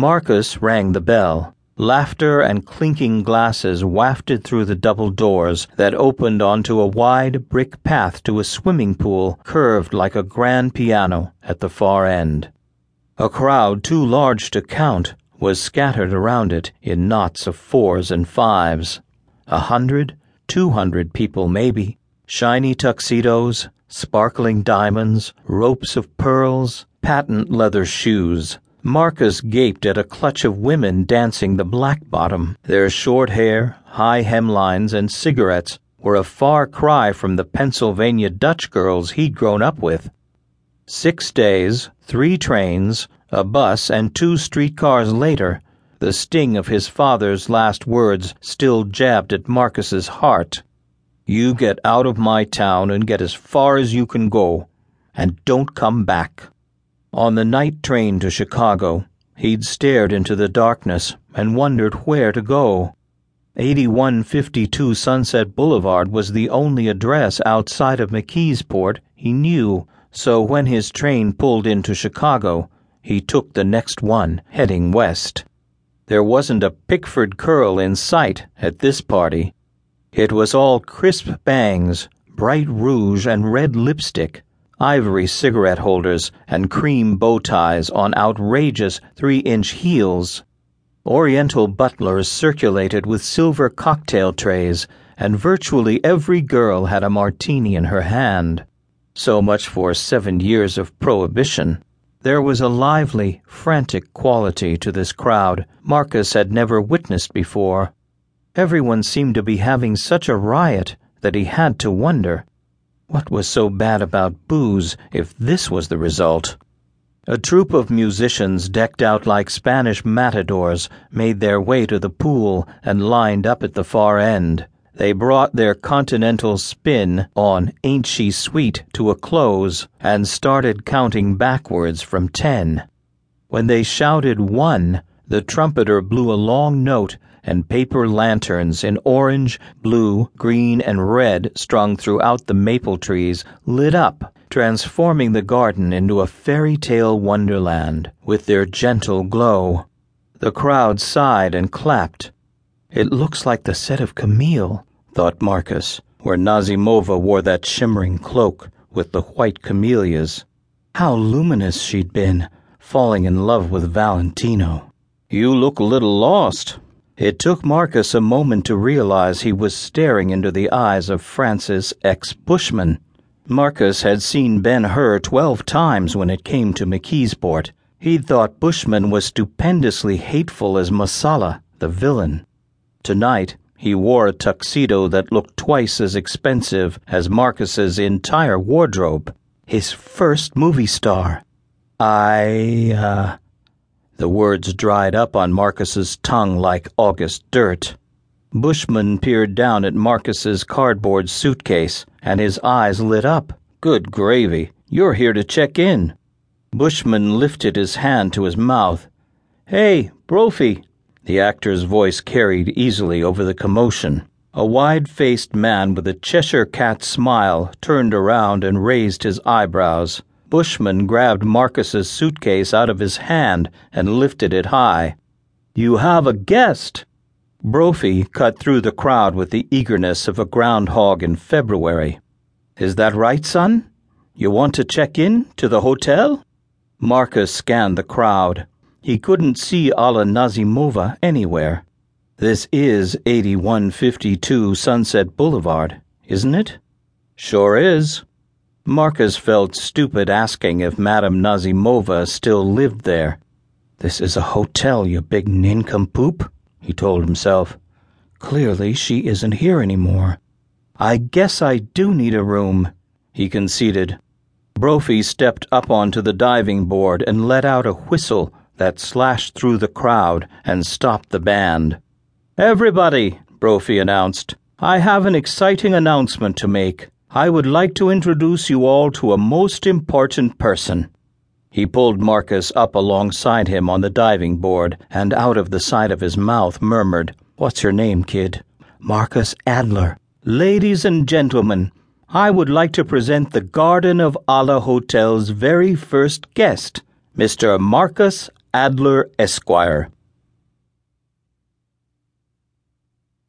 Marcus rang the bell. Laughter and clinking glasses wafted through the double doors that opened onto a wide brick path to a swimming pool curved like a grand piano at the far end. A crowd too large to count was scattered around it in knots of fours and fives. A hundred, two hundred people, maybe. Shiny tuxedos, sparkling diamonds, ropes of pearls, patent leather shoes. Marcus gaped at a clutch of women dancing the black bottom. Their short hair, high hemlines, and cigarettes were a far cry from the Pennsylvania Dutch girls he'd grown up with. Six days, three trains, a bus, and two streetcars later, the sting of his father's last words still jabbed at Marcus's heart. You get out of my town and get as far as you can go, and don't come back. On the night train to Chicago, he'd stared into the darkness and wondered where to go. 8152 Sunset Boulevard was the only address outside of McKeesport he knew so when his train pulled into Chicago, he took the next one, heading west. There wasn't a Pickford curl in sight at this party. It was all crisp bangs, bright rouge and red lipstick, ivory cigarette holders, and cream bow ties on outrageous three inch heels. Oriental butlers circulated with silver cocktail trays, and virtually every girl had a martini in her hand. So much for seven years of prohibition. There was a lively, frantic quality to this crowd Marcus had never witnessed before. Everyone seemed to be having such a riot that he had to wonder what was so bad about booze if this was the result. A troupe of musicians decked out like Spanish matadors made their way to the pool and lined up at the far end. They brought their continental spin on Ain't She Sweet to a close and started counting backwards from ten. When they shouted one, the trumpeter blew a long note and paper lanterns in orange, blue, green, and red strung throughout the maple trees lit up, transforming the garden into a fairy tale wonderland with their gentle glow. The crowd sighed and clapped. It looks like the set of Camille, thought Marcus, where Nazimova wore that shimmering cloak with the white camellias. How luminous she'd been, falling in love with Valentino. You look a little lost. It took Marcus a moment to realize he was staring into the eyes of Francis X. Bushman. Marcus had seen Ben Hur twelve times when it came to McKeesport. He'd thought Bushman was stupendously hateful as Messala, the villain. Tonight, he wore a tuxedo that looked twice as expensive as Marcus's entire wardrobe. His first movie star. I, uh. The words dried up on Marcus's tongue like August dirt. Bushman peered down at Marcus's cardboard suitcase, and his eyes lit up. Good gravy, you're here to check in. Bushman lifted his hand to his mouth. Hey, Brophy, the actor's voice carried easily over the commotion. A wide faced man with a Cheshire cat smile turned around and raised his eyebrows. Bushman grabbed Marcus's suitcase out of his hand and lifted it high. You have a guest. Brophy cut through the crowd with the eagerness of a groundhog in February. Is that right, son? You want to check in to the hotel? Marcus scanned the crowd. He couldn't see Alla Nazimova anywhere. This is 8152 Sunset Boulevard, isn't it? Sure is. Marcus felt stupid asking if Madame Nazimova still lived there. This is a hotel, you big nincompoop, he told himself. Clearly she isn't here anymore. I guess I do need a room, he conceded. Brophy stepped up onto the diving board and let out a whistle that slashed through the crowd and stopped the band. Everybody, Brophy announced, I have an exciting announcement to make. I would like to introduce you all to a most important person. He pulled Marcus up alongside him on the diving board and out of the side of his mouth murmured, What's your name, kid? Marcus Adler. Ladies and gentlemen, I would like to present the Garden of Allah Hotel's very first guest, Mr. Marcus Adler, Esquire.